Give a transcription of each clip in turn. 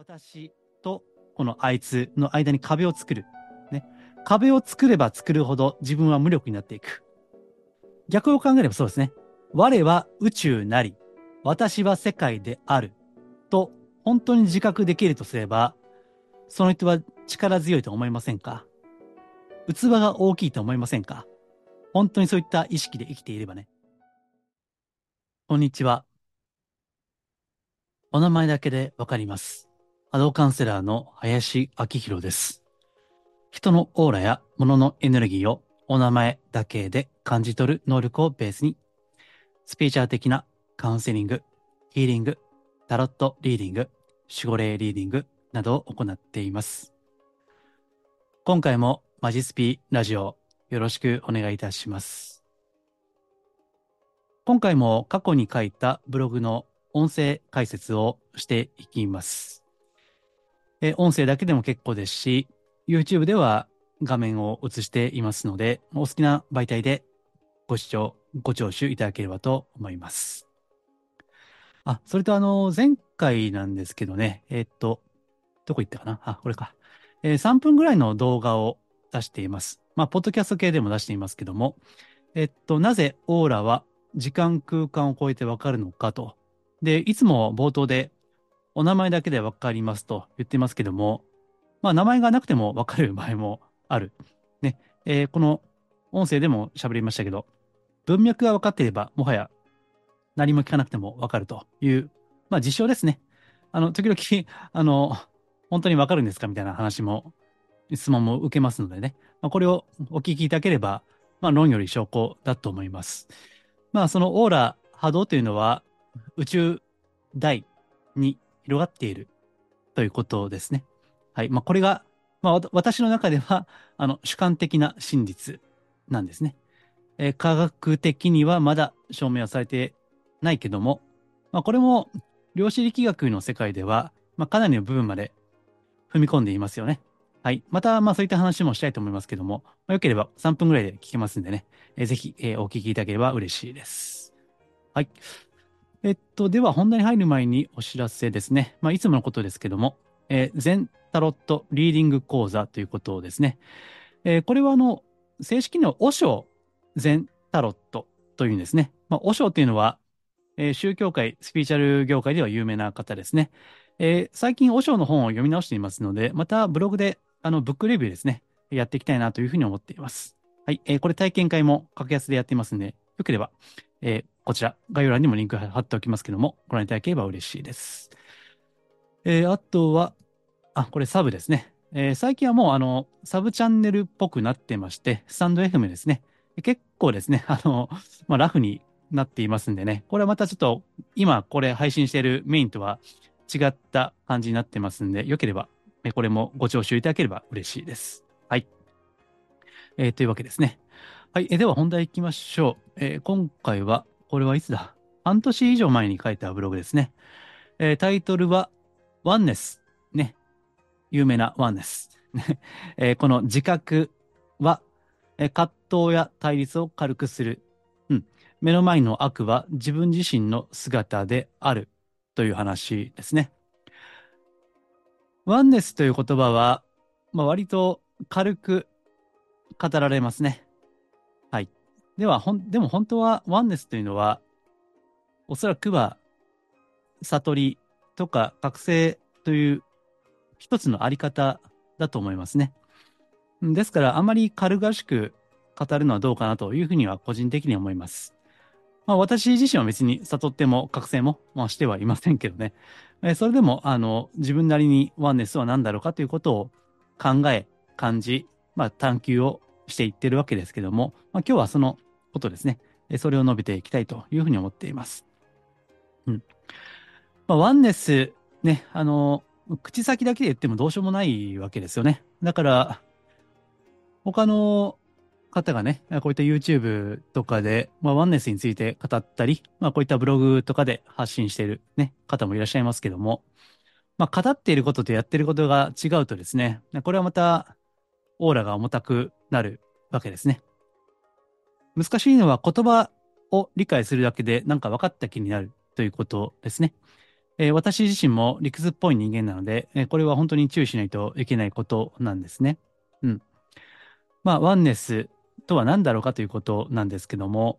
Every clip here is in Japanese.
私とこのあいつの間に壁を作る。ね。壁を作れば作るほど自分は無力になっていく。逆を考えればそうですね。我は宇宙なり、私は世界である。と、本当に自覚できるとすれば、その人は力強いと思いませんか？器が大きいと思いませんか？本当にそういった意識で生きていればね。こんにちは。お名前だけでわかります。波動カウンセラーの林明宏です。人のオーラや物のエネルギーをお名前だけで感じ取る能力をベースに、スピーチャー的なカウンセリング、ヒーリング、タロットリーディング、守護霊リーディングなどを行っています。今回もマジスピーラジオよろしくお願いいたします。今回も過去に書いたブログの音声解説をしていきます。え音声だけでも結構ですし、YouTube では画面を映していますので、お好きな媒体でご視聴、ご聴取いただければと思います。あ、それとあの、前回なんですけどね、えー、っと、どこ行ったかな？あ、これか。えー、3分ぐらいの動画を出しています。まあ、ポッドキャスト系でも出していますけども、えっと、なぜオーラは時間空間を超えてわかるのかとで、いつも冒頭でお名前だけでわかりますと言ってますけども、まあ名前がなくてもわかる場合もある。ね。えー、この音声でも喋りましたけど、文脈が分かっていれば、もはや何も聞かなくてもわかるという、まあ実証ですね。あの、時々、あの、本当にわかるんですかみたいな話も、質問も受けますのでね。まあ、これをお聞きいただければ、まあ論より証拠だと思います。まあそのオーラ、波動というのは、宇宙大に広がっているということですね。はい。まあ、これが、まあ、私の中では、あの、主観的な真実なんですね。えー、科学的にはまだ証明はされてないけども、まあ、これも量子力学の世界では、まあ、かなりの部分まで踏み込んでいますよね。はい。また、まあそういった話もしたいと思いますけども、まあ、よければ3分ぐらいで聞けますんでね、えー、ぜひ、えー、お聞きいただければ嬉しいです。はい。えっと、では本題に入る前にお知らせですね。まあ、いつものことですけども、えー、全タロットリーディング講座ということですね。えー、これはあの、正式には和尚全タロットというんですね。まあ、和尚というのは、えー、宗教界、スピーチャル業界では有名な方ですね。えー、最近和尚の本を読み直していますので、またブログであのブックレビューですね、やっていきたいなというふうに思っています。はい、えー、これ体験会も格安でやっていますので、よければ、えー、こちら、概要欄にもリンク貼っておきますけども、ご覧いただければ嬉しいです。えー、あとは、あ、これサブですね。えー、最近はもう、あの、サブチャンネルっぽくなってまして、スタンド FM ですね。結構ですね、あの、まあ、ラフになっていますんでね、これはまたちょっと、今これ配信しているメインとは違った感じになってますんで、よければ、これもご聴取いただければ嬉しいです。はい。えー、というわけですね。はい。えでは本題行きましょう。えー、今回は、これはいつだ？半年以上前に書いたブログですね。えー、タイトルは、ワンネス。ね。有名なワンネス。えー、この自覚は、えー、葛藤や対立を軽くする。うん。目の前の悪は自分自身の姿であるという話ですね。ワンネスという言葉は、まあ、割と軽く語られますね。では、ほん、でも本当はワンネスというのは、おそらくは、悟りとか覚醒という一つのあり方だと思いますね。ですから、あまり軽々しく語るのはどうかなというふうには個人的に思います。まあ、私自身は別に悟っても覚醒も、まあ、してはいませんけどね。えそれでも、あの、自分なりにワンネスは何だろうかということを考え、感じ、まあ、探求をしていってるわけですけども、まあ、今日はそのことですね。それを述べていきたいというふうに思っています。うん。まあ、ワンネス、ね、あの、口先だけで言ってもどうしようもないわけですよね。だから、他の方がね、こういった YouTube とかで、まあ、ワンネスについて語ったり、まあ、こういったブログとかで発信しているね、方もいらっしゃいますけども、まあ、語っていることとやっていることが違うとですね、これはまた、オーラが重たくなるわけですね。難しいのは言葉を理解するだけでなんか分かった気になるということですね。えー私自身も理屈っぽい人間なので、えーこれは本当に注意しないといけないことなんですね。うん。まあ、ワンネスとは何だろうかということなんですけども、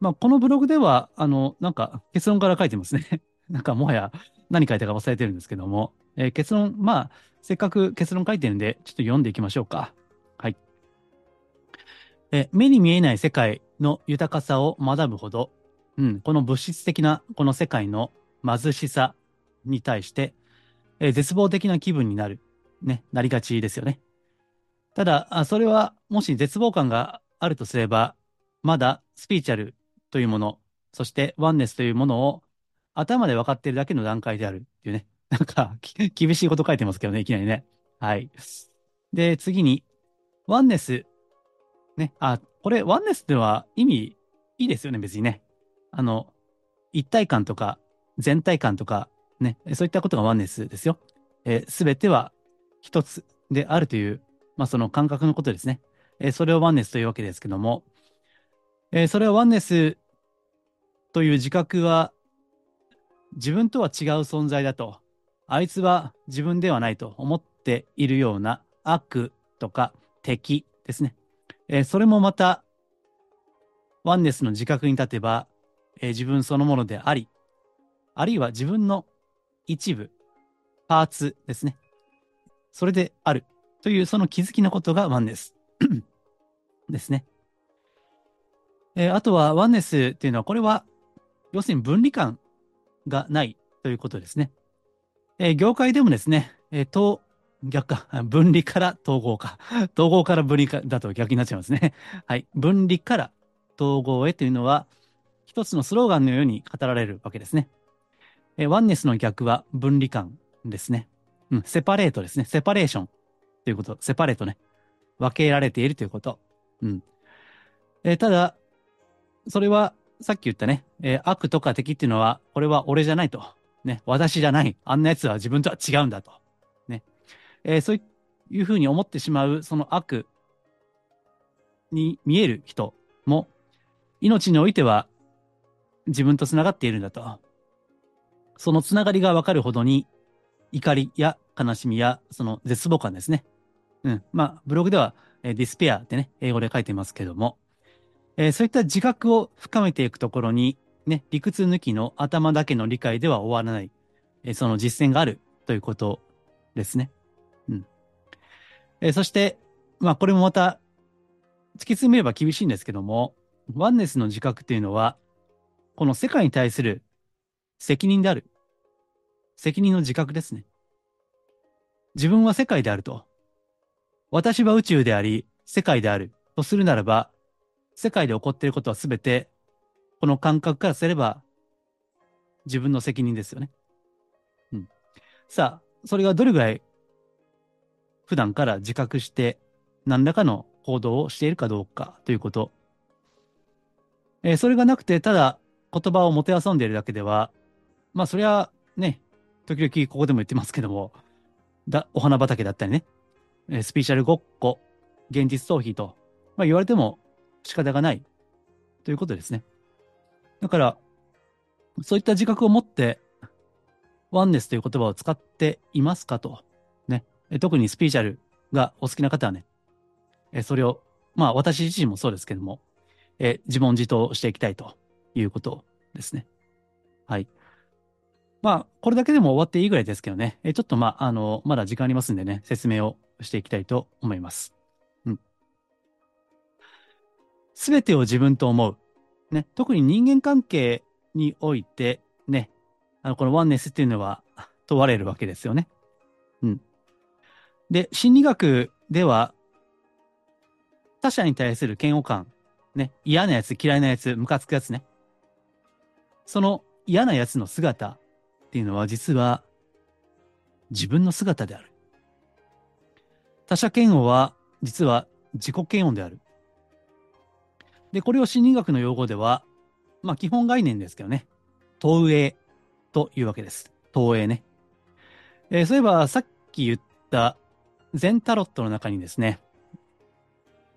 まあ、このブログでは、あの、なんか結論から書いてますね。なんかもはや何書いたか忘れてるんですけども、えー結論、まあ、せっかく結論書いてるんで、ちょっと読んでいきましょうか。え目に見えない世界の豊かさを学ぶほど、うん、この物質的なこの世界の貧しさに対して、え絶望的な気分になる、ね、なりがちですよね。ただ、あそれはもし絶望感があるとすれば、まだスピーチャルというもの、そしてワンネスというものを頭で分かっているだけの段階であるっていうね。なんか、厳しいこと書いてますけどね、いきなりね。はい。で、次に、ワンネス。ね。あ、これ、ワンネスっていうのは意味いいですよね、別にね。あの、一体感とか、全体感とか、ね。そういったことがワンネスですよ。すべては一つであるという、まあ、その感覚のことですね。えーそれをワンネスというわけですけども、えーそれはワンネスという自覚は自分とは違う存在だと、あいつは自分ではないと思っているような悪とか敵ですね。えーそれもまたワンネスの自覚に立てば、えー自分そのものであり、あるいは自分の一部、パーツですね。それであるというその気づきのことがワンネスですね。えーあとはワンネスっていうのは、これは要するに分離感がないということですね。えー業界でもですね、えー統逆か、分離から統合か、統合から分離かだと逆になっちゃいますね。はい。分離から統合へというのは、一つのスローガンのように語られるわけですね。えワンネスの逆は分離感ですね。うん、セパレートですね。セパレーションということ。セパレートね。分けられているということ。うん。えただ、それは、さっき言ったね、えー悪とか敵っていうのは、これは俺じゃないと。ね、私じゃない。あんな奴は自分とは違うんだと。えーそういうふうに思ってしまう、その悪に見える人も、命においては自分と繋がっているんだと。その繋がりがわかるほどに、怒りや悲しみや、その絶望感ですね。うん。まあ、ブログでは、えディスペアってね、英語で書いてますけども、えーそういった自覚を深めていくところに、ね、理屈抜きの頭だけの理解では終わらない、えーその実践があるということですね。えーそして、まあ、これもまた、突き詰めれば厳しいんですけども、ワンネスの自覚っていうのは、この世界に対する責任である。責任の自覚ですね。自分は世界であると。私は宇宙であり、世界である。とするならば、世界で起こっていることはすべて、この感覚からすれば、自分の責任ですよね。うん。さあ、それがどれぐらい、普段から自覚して、何らかの行動をしているかどうかということ。えーそれがなくて、ただ言葉をもてあそんでいるだけでは、まあ、それはね、時々ここでも言ってますけども、だ、お花畑だったりね、えースピーチャルごっこ、現実逃避と、まあ、言われても仕方がないということですね。だから、そういった自覚を持って、ワンネスという言葉を使っていますかと。特にスピーチャルがお好きな方はね、それを、まあ私自身もそうですけども、え自問自答していきたいということですね。はい。まあ、これだけでも終わっていいぐらいですけどね。えちょっとまあ、あの、まだ時間ありますんでね、説明をしていきたいと思います。うん。すべてを自分と思う。ね。特に人間関係において、ね。あの、このワンネスっていうのは問われるわけですよね。うん。で、心理学では、他者に対する嫌悪感、ね。嫌なやつ、嫌いなやつ、ムカつくやつね。その嫌なやつの姿っていうのは実は自分の姿である。他者嫌悪は実は自己嫌悪である。で、これを心理学の用語では、まあ基本概念ですけどね、投影というわけです。投影ね。えーそういえばさっき言った全タロットの中にですね、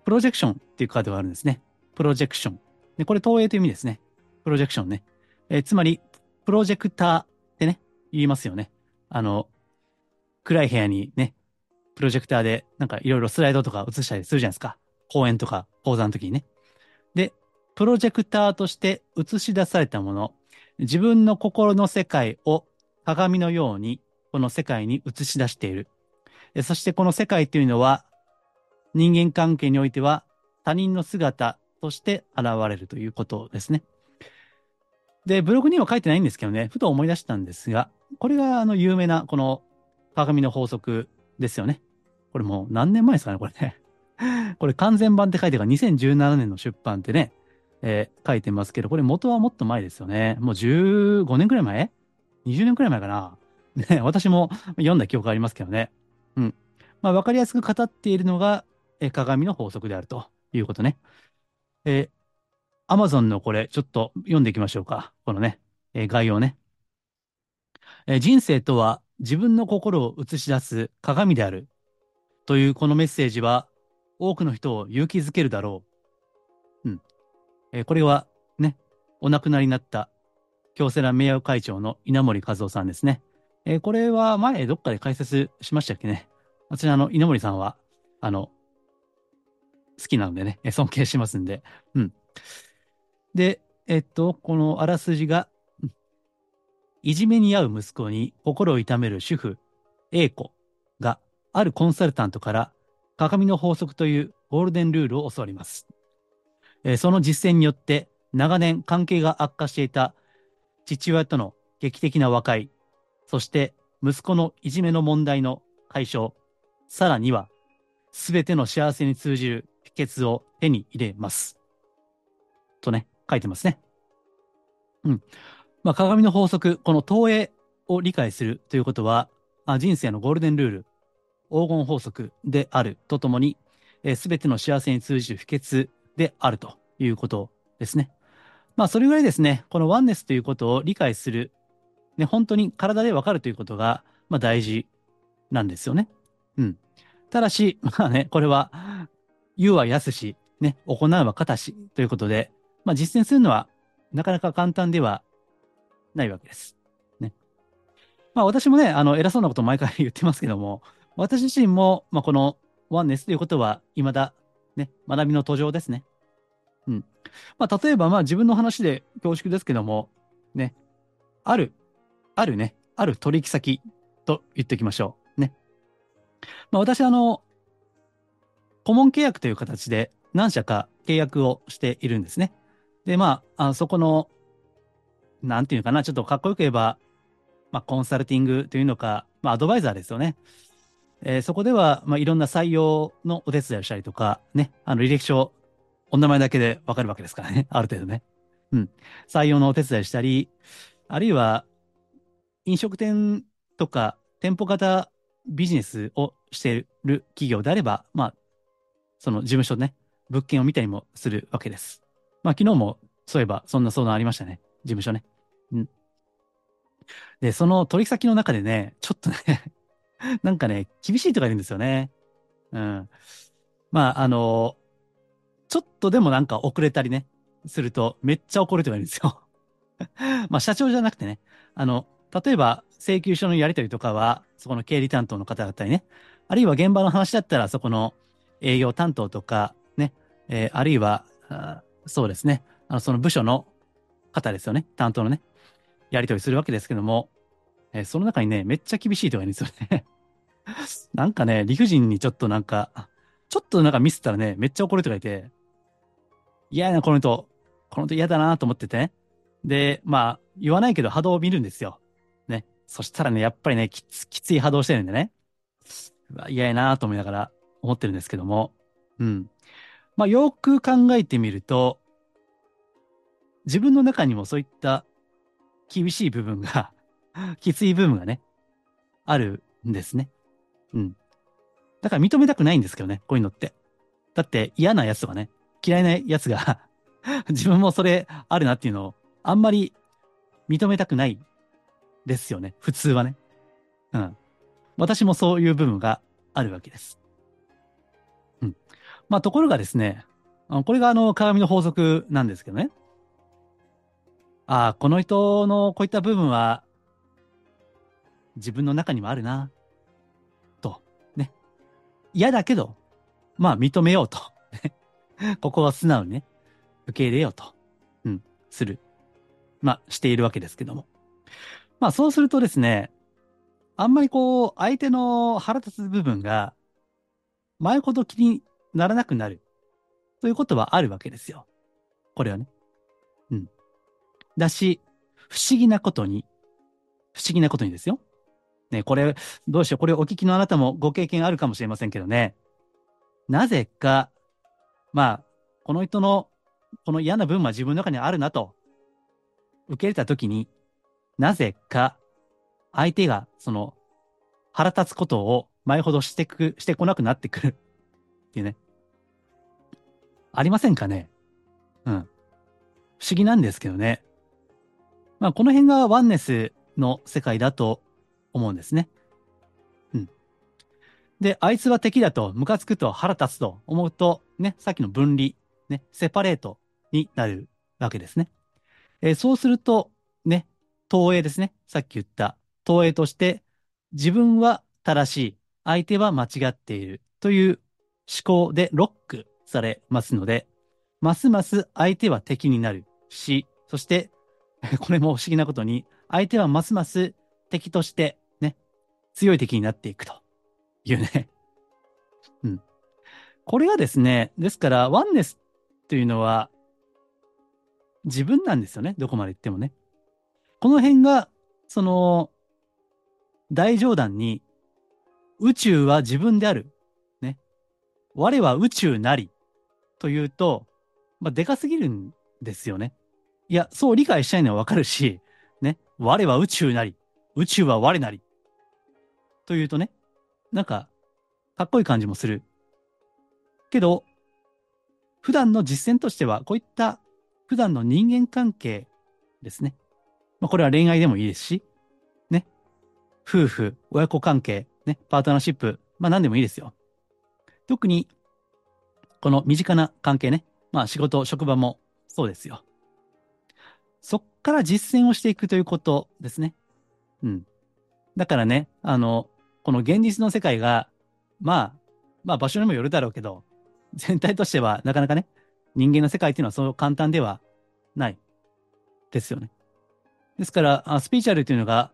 プロジェクションっていうカードがあるんですね。プロジェクション。で、これ投影という意味ですね。プロジェクションね。えーつまり、プロジェクターってね、言いますよね。あの、暗い部屋にね、プロジェクターでなんかいろいろスライドとか映したりするじゃないですか。講演とか講座の時にね。で、プロジェクターとして映し出されたもの、自分の心の世界を鏡のようにこの世界に映し出している。そしてこの世界というのは人間関係においては他人の姿として現れるということですね。で、ブログには書いてないんですけどね、ふと思い出したんですが、これがあの有名なこの鏡の法則ですよね。これもう何年前ですかね、これね。これ完全版って書いてるから2017年の出版ってね、えー、書いてますけど、これ元はもっと前ですよね。もう15年くらい前 ?20 年くらい前かな？ね、私も読んだ記憶ありますけどね。うん。まあ、わかりやすく語っているのが、え、鏡の法則であるということね。えー、アマゾンのこれ、ちょっと読んでいきましょうか。このね、えー、概要ね。えー、人生とは自分の心を映し出す鏡である。というこのメッセージは、多くの人を勇気づけるだろう。うん。えー、これはね、お亡くなりになった京セラ名誉会長の稲森和夫さんですね。えー、これは前どっかで解説しましたっけね。私、あの、稲森さんは、あの、好きなのでね、尊敬しますんで。うん。で、えっと、このあらすじが、いじめに遭う息子に心を痛める主婦、A 子が、あるコンサルタントから鏡の法則というゴールデンルールを教わります。えー、その実践によって長年関係が悪化していた父親との劇的な和解、そして息子のいじめの問題の解消、さらには全ての幸せに通じる秘訣を手に入れます。とね、書いてますね。うん。まあ、鏡の法則、この投影を理解するということは、あ、人生のゴールデンルール、黄金法則であるとともに、す、べ、ての幸せに通じる秘訣であるということですね。まあ、それぐらいですね、このワンネスということを理解する、ね、本当に体でわかるということが、まあ、大事なんですよね。うん。ただし、まあね、これは、言うは安し、ね、行うは形しということで、まあ、実践するのはなかなか簡単ではないわけです。ね。まあ、私もね、あの、偉そうなこと毎回言ってますけども、私自身も、まあ、このワンネスということは、未だ、ね、学びの途上ですね。うん。まあ、例えば、まあ、自分の話で恐縮ですけども、ね、ある、あるね、ある取引先と言っておきましょう。ね。まあ、私、あの、顧問契約という形で何社か契約をしているんですね。で、まあ、あそこの、なんていうかな、ちょっとかっこよく言えば、まあ、コンサルティングというのか、まあ、アドバイザーですよね。えー、そこでは、まあ、いろんな採用のお手伝いをしたりとか、ね、あの、履歴書、お名前だけでわかるわけですからね、ある程度ね。うん。採用のお手伝いしたり、あるいは、飲食店とか店舗型ビジネスをしている企業であれば、まあ、その事務所ね、物件を見たりもするわけです。まあ、昨日もそういえばそんな相談ありましたね。事務所ね。うん。で、その取引先の中でね、ちょっとね なんかね、厳しい人がいるんですよね。うん。まあ、あの、ちょっとでもなんか遅れたりね、するとめっちゃ怒る人がいるんですよ。まあ、社長じゃなくてね、あの、例えば請求書のやり取りとかは、そこの経理担当の方だったりね、あるいは現場の話だったら、そこの営業担当とか、ね、えー、あるいは、そうですね、あのその部署の方ですよね、担当のね、やり取りするわけですけども、えー、その中にね、めっちゃ厳しい人がいるんですよね。なんかね、理不尽にちょっとなんか、ちょっとなんかミスったらね、めっちゃ怒る人がいて、嫌やな、この人。この人嫌だなと思っててね。で、まあ、言わないけど波動を見るんですよ。そしたらね、やっぱりね、きつきつい波動してるんでね。嫌やなと思いながら思ってるんですけども。うん。まあ、よく考えてみると、自分の中にもそういった厳しい部分が きつい部分がね、あるんですね。うん。だから認めたくないんですけどね、こういうのって。だって嫌な奴とかね、嫌いな奴が 自分もそれあるなっていうのをあんまり認めたくないですよね。普通はね。うん。私もそういう部分があるわけです。うん。まあ、ところがですね、これがあの、鏡の法則なんですけどね。ああ、この人のこういった部分は、自分の中にもあるな、と、ね。嫌だけど、まあ認めようと。ここは素直にね、受け入れようと、うん、する。まあ、しているわけですけども。まあ、そうするとですね、あんまりこう、相手の腹立つ部分が、前ほど気にならなくなる。ということはあるわけですよ。これはね。うん。だし、不思議なことに、不思議なことにですよ。ね、これ、どうしよう。これお聞きのあなたもご経験あるかもしれませんけどね。なぜか、まあ、この人の、この嫌な分は自分の中にあるなと、受け入れたときに、なぜか、相手が、その、腹立つことを前ほどしてく、してこなくなってくる。っていうね。ありませんかね？うん。不思議なんですけどね。まあ、この辺がワンネスの世界だと思うんですね。うん。で、あいつは敵だと、ムカつくと腹立つと思うと、ね、さっきの分離、ね、セパレートになるわけですね。えー、そうすると、投影ですね。さっき言った投影として、自分は正しい、相手は間違っているという思考でロックされますので、ますます相手は敵になるし、そして、これも不思議なことに、相手はますます敵としてね、強い敵になっていくというね。うん。これがですね、ですから、ワンネスというのは、自分なんですよね。どこまで行ってもね。この辺が、その、大冗談に、宇宙は自分である。ね。我は宇宙なり。というと、まあ、でかすぎるんですよね。いや、そう理解したいのはわかるし、ね。我は宇宙なり。宇宙は我なり。というとね、なんか、かっこいい感じもする。けど、普段の実践としては、こういった普段の人間関係ですね。まあ、これは恋愛でもいいですし、ね。夫婦、親子関係、ね。パートナーシップ、まあ何でもいいですよ。特に、この身近な関係ね。まあ仕事、職場もそうですよ。そっから実践をしていくということですね。うん。だからね、あの、この現実の世界が、まあ、まあ場所にもよるだろうけど、全体としてはなかなかね、人間の世界っていうのはそう簡単ではないですよね。ですから、スピーチャルというのが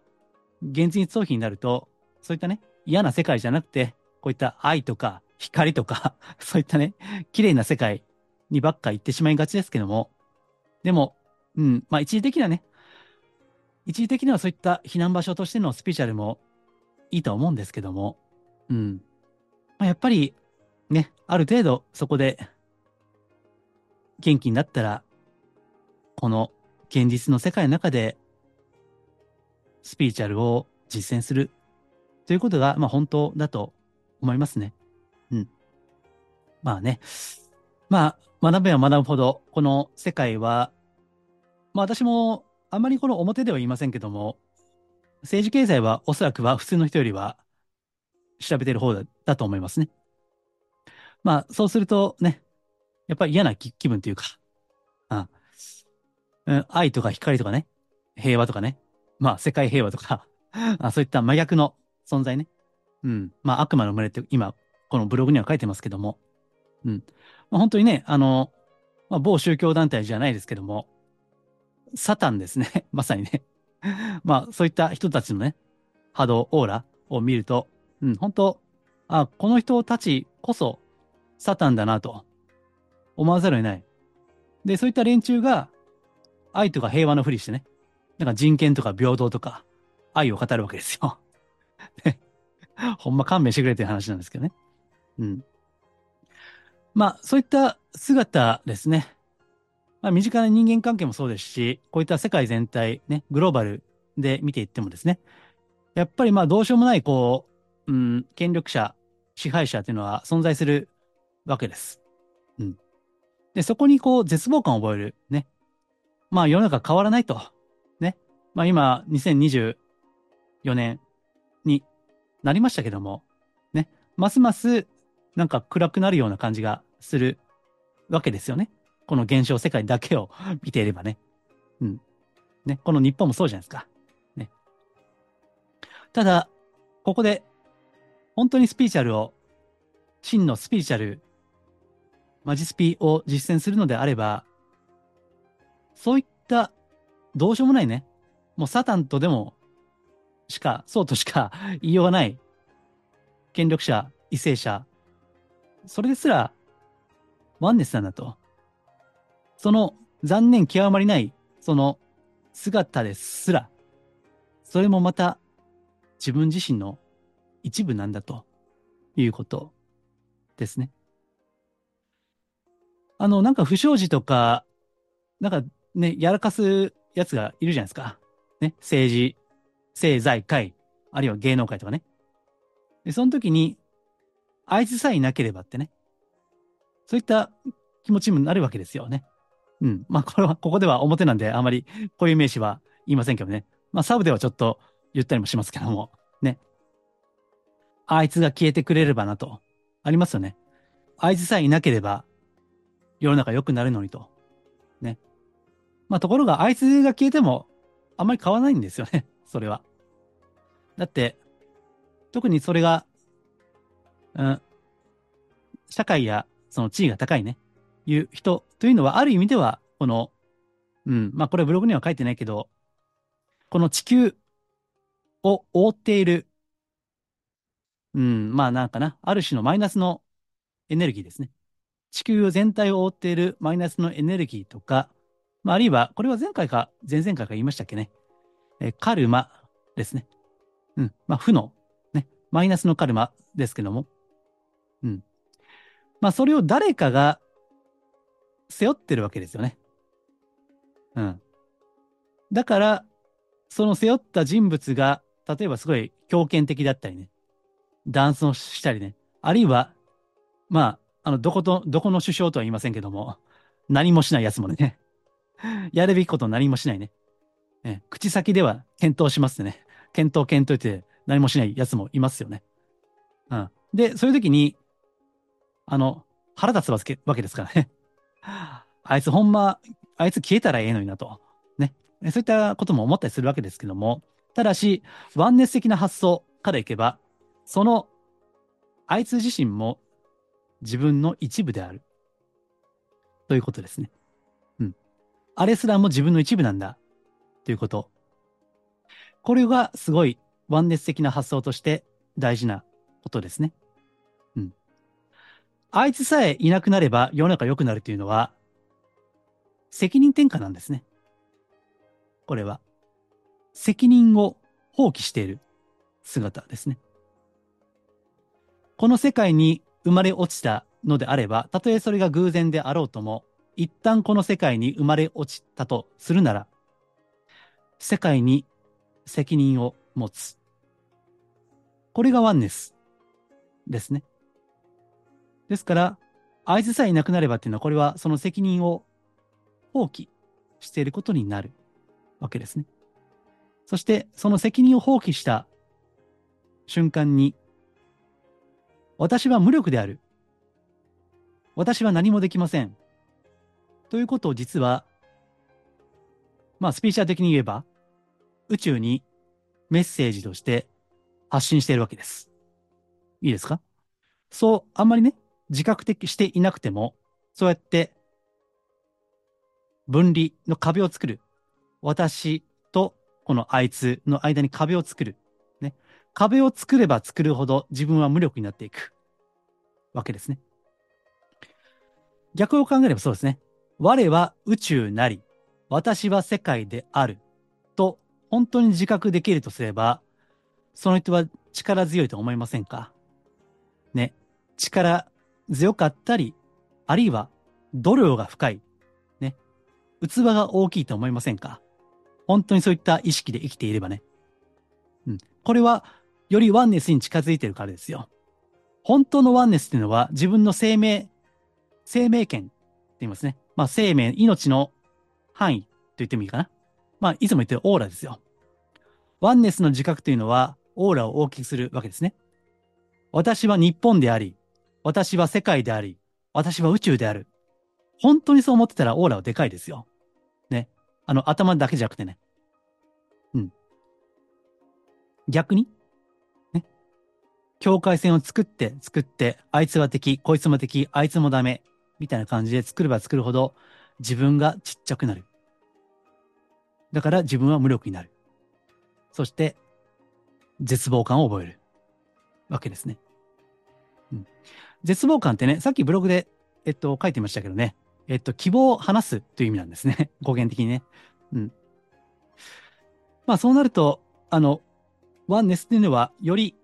現実逃避になると、そういったね、嫌な世界じゃなくて、こういった愛とか光とか、そういったね、綺麗な世界にばっか行ってしまいがちですけども、でも、うん、まあ一時的なね、一時的にはそういった避難場所としてのスピーチャルもいいと思うんですけども、うん。まあ、やっぱり、ね、ある程度そこで元気になったら、この現実の世界の中でスピーチャルを実践するということが、まあ本当だと思いますね。うん。まあね。まあ、学べば学ぶほど、この世界は、まあ私もあんまりこの表では言いませんけども、政治経済はおそらくは普通の人よりは調べてる方だと思いますね。まあそうするとね、やっぱり嫌な気分というか、うん、愛とか光とかね、平和とかね、まあ世界平和とか あそういった真逆の存在ね。うん。まあ悪魔の群れって今、このブログには書いてますけども、うん。まあ、本当にね、あの、まあ、某宗教団体じゃないですけども、サタンですね。まさにね。まあそういった人たちのね、波動、オーラを見ると、うん、本当あ、この人たちこそサタンだなと思わざるを得ない。で、そういった連中が愛とか平和のふりしてね、なんか人権とか平等とか愛を語るわけですよ。ほんま勘弁してくれっていう話なんですけどね。うん。まあ、そういった姿ですね。まあ、身近な人間関係もそうですし、こういった世界全体、ね、グローバルで見ていってもですね、やっぱりまあ、どうしようもない、こう、うん、権力者、支配者っていうのは存在するわけです。うん。で、そこにこう、絶望感を覚える。ね。まあ、世の中変わらないと。まあ、今、2024年になりましたけども、ね。ますます、なんか暗くなるような感じがするわけですよね。この現象世界だけを 見ていればね。うん。ね。この日本もそうじゃないですか。ね。ただ、ここで、本当にスピーチャルを、真のスピーチャル、マジスピを実践するのであれば、そういったどうしようもないね。もうサタンとでもしか、そうとしか言いようがない権力者、為政者、それですらワンネスなんだと。その残念極まりない、その姿ですら、それもまた自分自身の一部なんだということですね。あの、なんか不祥事とか、なんかね、やらかすやつがいるじゃないですか。ね、政治、政財界、あるいは芸能界とかね。で、その時に、あいつさえいなければってね。そういった気持ちにもなるわけですよね。うん。まあ、これは、ここでは表なんで、あまりこういう名詞は言いませんけどね。まあ、サブではちょっと言ったりもしますけども、ね。あいつが消えてくれればなと。ありますよね。あいつさえいなければ、世の中良くなるのにと。ね。まあ、ところが、あいつが消えても、あんまり変わないんですよね。それは。だって、特にそれが、うん、社会やその地位が高いね、いう人というのは、ある意味では、この、うん、まあこれブログには書いてないけど、この地球を覆っている、うん、まあなんかな、ある種のマイナスのエネルギーですね。地球全体を覆っているマイナスのエネルギーとか、まあ、あるいは、これは前回か前々回か言いましたっけね。え、カルマですね。うん。まあ、負の、ね、マイナスのカルマですけども。うん。まあ、それを誰かが背負ってるわけですよね。うん。だから、その背負った人物が、例えばすごい強権的だったりね、ダンスをしたりね、あるいは、まあ、あの、どこと、どこの首相とは言いませんけども、何もしないやつもね、やるべきこと何もしないね。ね口先では検討しますね。検討検討って何もしないやつもいますよね。うん。で、そういう時に、あの、腹立つわけですからね。あいつほんま、あいつ消えたらええのになと。ね。そういったことも思ったりするわけですけども、ただし、ワンネス的な発想からいけば、その、あいつ自身も自分の一部である。ということですね。あれすらも自分の一部なんだ。ということ。これがすごいワンネス的な発想として大事なことですね。うん。あいつさえいなくなれば世の中良くなるというのは、責任転嫁なんですね。これは。責任を放棄している姿ですね。この世界に生まれ落ちたのであれば、たとえそれが偶然であろうとも、一旦この世界に生まれ落ちたとするなら、世界に責任を持つ。これがワンネスですね。ですから、あいつさえいなくなればっていうのは、これはその責任を放棄していることになるわけですね。そして、その責任を放棄した瞬間に、私は無力である。私は何もできません。ということを実は、まあ、スピーチャー的に言えば、宇宙にメッセージとして発信しているわけです。いいですか？そう、あんまりね、自覚的していなくても、そうやって分離の壁を作る。私とこのあいつの間に壁を作る。ね。壁を作れば作るほど自分は無力になっていくわけですね。逆を考えればそうですね。我は宇宙なり、私は世界である、と本当に自覚できるとすれば、その人は力強いと思いませんか？ね。力強かったり、あるいは度量が深い、ね。器が大きいと思いませんか？本当にそういった意識で生きていればね。うん。これは、よりワンネスに近づいてるからですよ。本当のワンネスっていうのは自分の生命、生命権って言いますね。まあ、生命、命の範囲と言ってもいいかな。まあ、いつも言ってるオーラですよ。ワンネスの自覚というのは、オーラを大きくするわけですね。私は日本であり、私は世界であり、私は宇宙である。本当にそう思ってたらオーラはでかいですよ。ね。あの、頭だけじゃなくてね。うん。逆に、ね境界線を作って作って、あいつは敵、こいつも敵、あいつもダメ、みたいな感じで作れば作るほど自分がちっちゃくなる。だから自分は無力になる。そして、絶望感を覚えるわけですね。うん。絶望感ってね、さっきブログで、えっと、書いてましたけどね、えっと、希望を話すという意味なんですね。語源的にね。うん。まあ、そうなると、あの、ワンネスっていうのは、より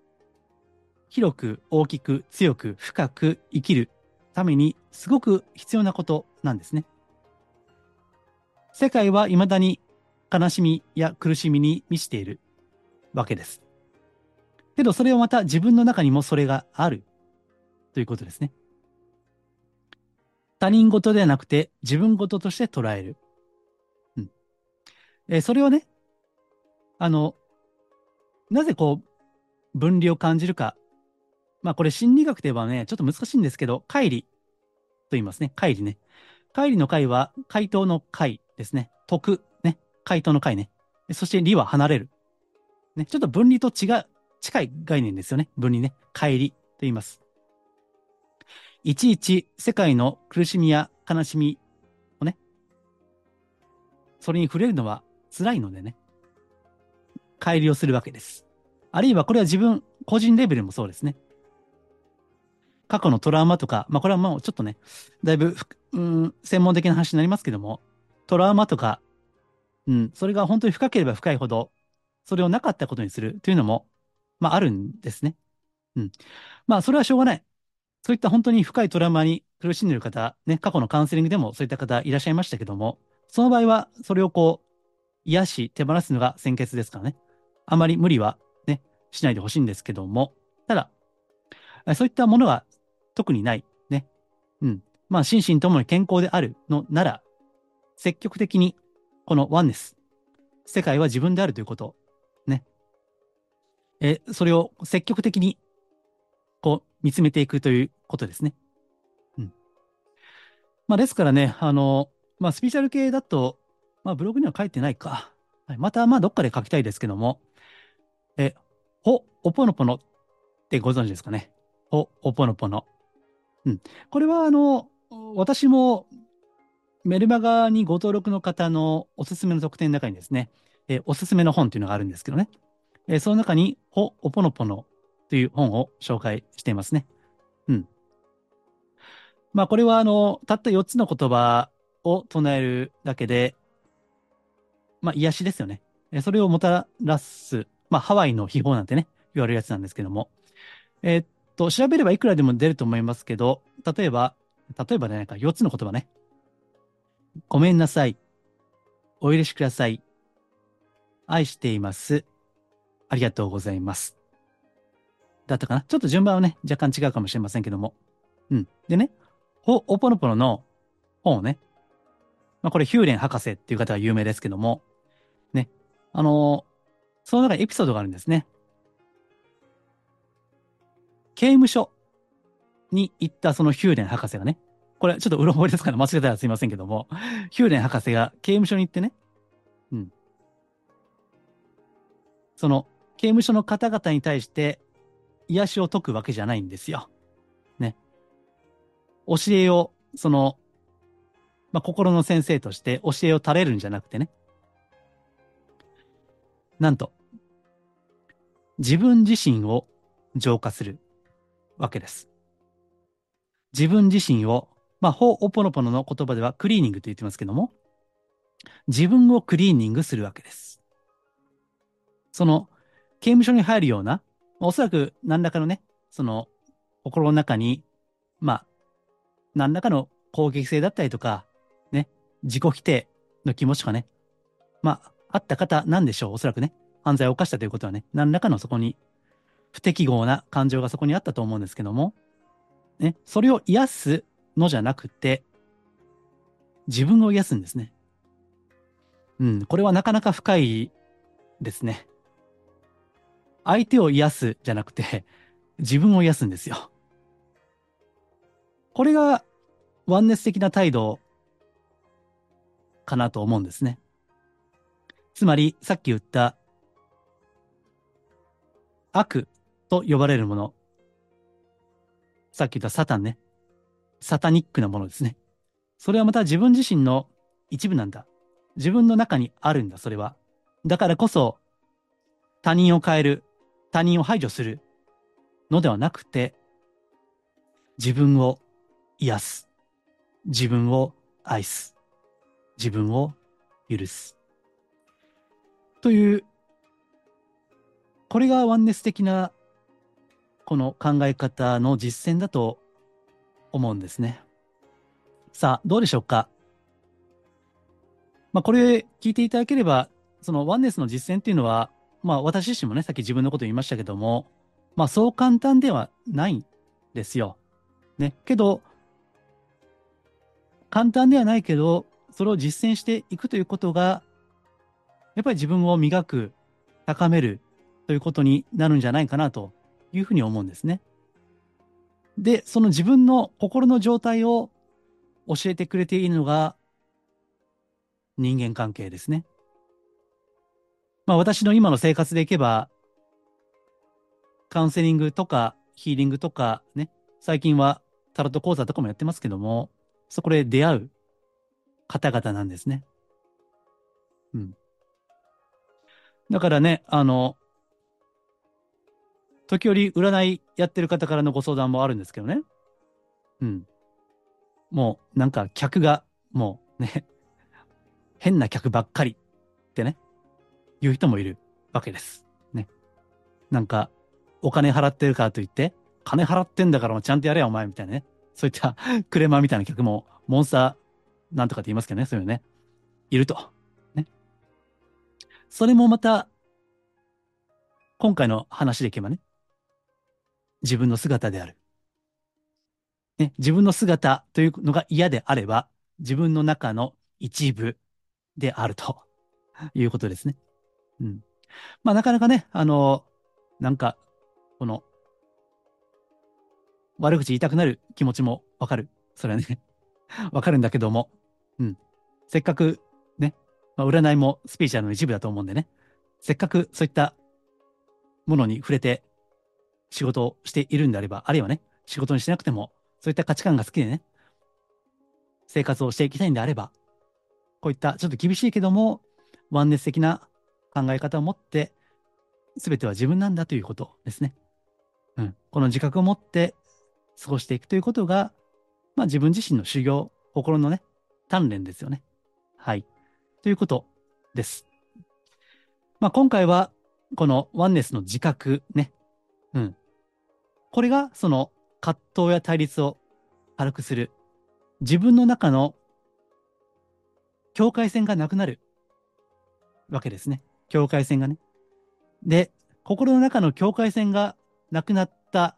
広く、大きく、強く、深く生きるために、すごく必要なことなんですね。世界は未だに悲しみや苦しみに満ちているわけです。けど、それをまた自分の中にもそれがあるということですね。他人事ではなくて自分事として捉える。うん。え、それをね、あの、なぜこう、分離を感じるか。まあこれ心理学ではね、ちょっと難しいんですけど、乖離言いますね。乖離ね。乖離の解は回答の解ですね。徳、ね。回答の解ね。そして離は離れる。ね。ちょっと分離と違う、近い概念ですよね。分離ね。乖離と言います。いちいち世界の苦しみや悲しみをね、それに触れるのは辛いのでね、帰りをするわけです。あるいはこれは自分、個人レベルもそうですね。過去のトラウマとか、まあこれはもうちょっとね、だいぶ、うん、専門的な話になりますけども、トラウマとか、うん、それが本当に深ければ深いほど、それをなかったことにするというのも、まああるんですね。うん。まあそれはしょうがない。そういった本当に深いトラウマに苦しんでいる方、ね、過去のカウンセリングでもそういった方いらっしゃいましたけども、その場合はそれをこう、癒し、手放すのが先決ですからね。あまり無理はね、しないでほしいんですけども、ただ、そういったものが特にない、ね。うん。まあ、心身ともに健康であるのなら、積極的に、このワンネス、世界は自分であるということ、ね。え、それを積極的にこう、見つめていくということですね。うん。まあ、ですからね、あの、まあ、スピーチャル系だと、まあ、ブログには書いてないか。はい、また、まあ、どっかで書きたいですけども、え、ほ、おぽのぽのってご存知ですかね。ほ、おぽのぽの。うん。これは、あの、私も、メルマガにご登録の方のおすすめの特典の中にですね、えおすすめの本っていうのがあるんですけどね。えその中に、ほ、おぽのぽのという本を紹介していますね。うん。まあ、これは、あの、たった4つの言葉を唱えるだけで、まあ、癒しですよね。それをもたらす、まあ、ハワイの秘宝なんてね、言われるやつなんですけども。えー、と、調べればいくらでも出ると思いますけど、例えば、例えばね、なんか4つの言葉ね。ごめんなさい。お許しください。愛しています。ありがとうございます。だったかな？ちょっと順番はね、若干違うかもしれませんけども。うん。でね、ほ、おぽのぽのの本をね、まあこれヒューレン博士っていう方が有名ですけども、ね、あのー、その中にエピソードがあるんですね。刑務所に行ったそのヒューレン博士がね、これちょっとうろ覚えですから間違えたらすいませんけども、ヒューレン博士が刑務所に行ってね、うん。その刑務所の方々に対して癒しを解くわけじゃないんですよ。ね。教えを、その、まあ、心の先生として教えを垂れるんじゃなくてね。なんと、自分自身を浄化するわけです。自分自身を、まあ、ほおぽのぽのの言葉ではクリーニングと言ってますけども、自分をクリーニングするわけです。その、刑務所に入るようなおそらく何らかのね、その、心の中に、まあ、何らかの攻撃性だったりとか、ね、自己否定の気持ちとかね、まあ、あった方なんでしょう、おそらくね。犯罪を犯したということはね、何らかのそこに、不適合な感情がそこにあったと思うんですけども、ね、それを癒すのじゃなくて、自分を癒すんですね。うん、これはなかなか深いですね。相手を癒すじゃなくて、自分を癒すんですよ。これがワンネス的な態度かなと思うんですね。つまり、さっき言った悪と呼ばれるもの、さっき言ったサタンね。サタニックなものですね。それはまた自分自身の一部なんだ。自分の中にあるんだ、それは。だからこそ、他人を変える、他人を排除するのではなくて、自分を癒す。自分を愛す。自分を許す。という、これがワンネス的なこの考え方の実践だと思うんですね。さあ、どうでしょうか？まあ、これ聞いていただければ、そのワンネスの実践っていうのは、まあ、私自身もね、さっき自分のこと言いましたけども、まあ、そう簡単ではないんですよ。ね。けど、簡単ではないけど、それを実践していくということが、やっぱり自分を磨く、高めるということになるんじゃないかなというふうに思うんですね。で、その自分の心の状態を教えてくれているのが人間関係ですね。まあ私の今の生活でいけば、カウンセリングとかヒーリングとかね、最近はタロット講座とかもやってますけども、そこで出会う方々なんですね。うん。だからね、あの、時折占いやってる方からのご相談もあるんですけどね。うん。もうなんか客がもうね、変な客ばっかりってね、言う人もいるわけです。ね。なんか、お金払ってるからといって、金払ってんだからもちゃんとやれよお前みたいなね。そういった クレマみたいな客も、モンスターなんとかって言いますけどね、そういうのね。いると。ね。それもまた、今回の話でいけばね、自分の姿である。ね、自分の姿というのが嫌であれば、自分の中の一部であるということですね。うん。まあ、なかなかね、あの、なんか、この、悪口言いたくなる気持ちもわかる。それはね、わかるんだけども、うん。せっかくね、まあ、占いもスピーチャーの一部だと思うんでね、せっかくそういったものに触れて仕事をしているんであれば、あるいはね、仕事にしなくても、そういった価値観が好きでね、生活をしていきたいんであれば、こういったちょっと厳しいけども、ワンネス的な考え方を持って、すべては自分なんだということですね。うん。この自覚を持って過ごしていくということが、まあ自分自身の修行、心のね、鍛錬ですよね。はい。ということです。まあ今回は、このワンネスの自覚ね、これがその葛藤や対立を軽くする。自分の中の境界線がなくなるわけですね。境界線がね。で、心の中の境界線がなくなった、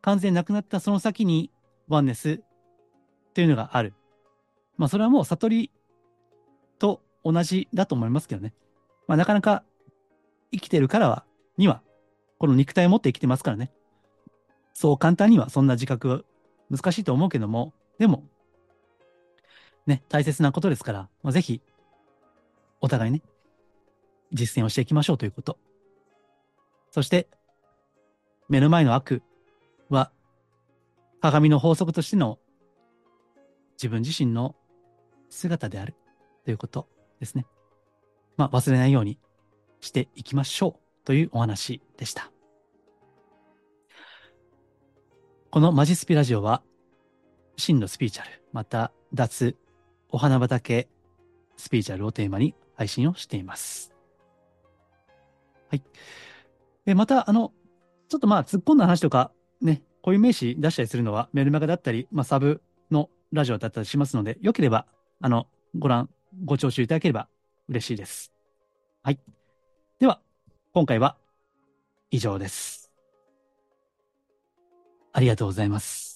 完全なくなったその先にワンネスっていうのがある。まあそれはもう悟りと同じだと思いますけどね。まあなかなか生きてるからは、にはこの肉体を持って生きてますからね。そう簡単にはそんな自覚は難しいと思うけども、でも、ね、大切なことですから、まあ、ぜひ、お互いね、実践をしていきましょうということ。そして、目の前の悪は、鏡の法則としての自分自身の姿であるということですね。まあ、忘れないようにしていきましょう。というお話でした。このマジスピラジオは、真のスピーチャル、また脱、お花畑スピーチャルをテーマに配信をしています。はい。えまた、あの、ちょっとまあ、突っ込んだ話とか、ね、こういう名詞出したりするのはメルマガだったり、まあ、サブのラジオだったりしますので、よければ、あの、ご覧、ご聴取いただければ嬉しいです。はい。では、今回は以上です。ありがとうございます。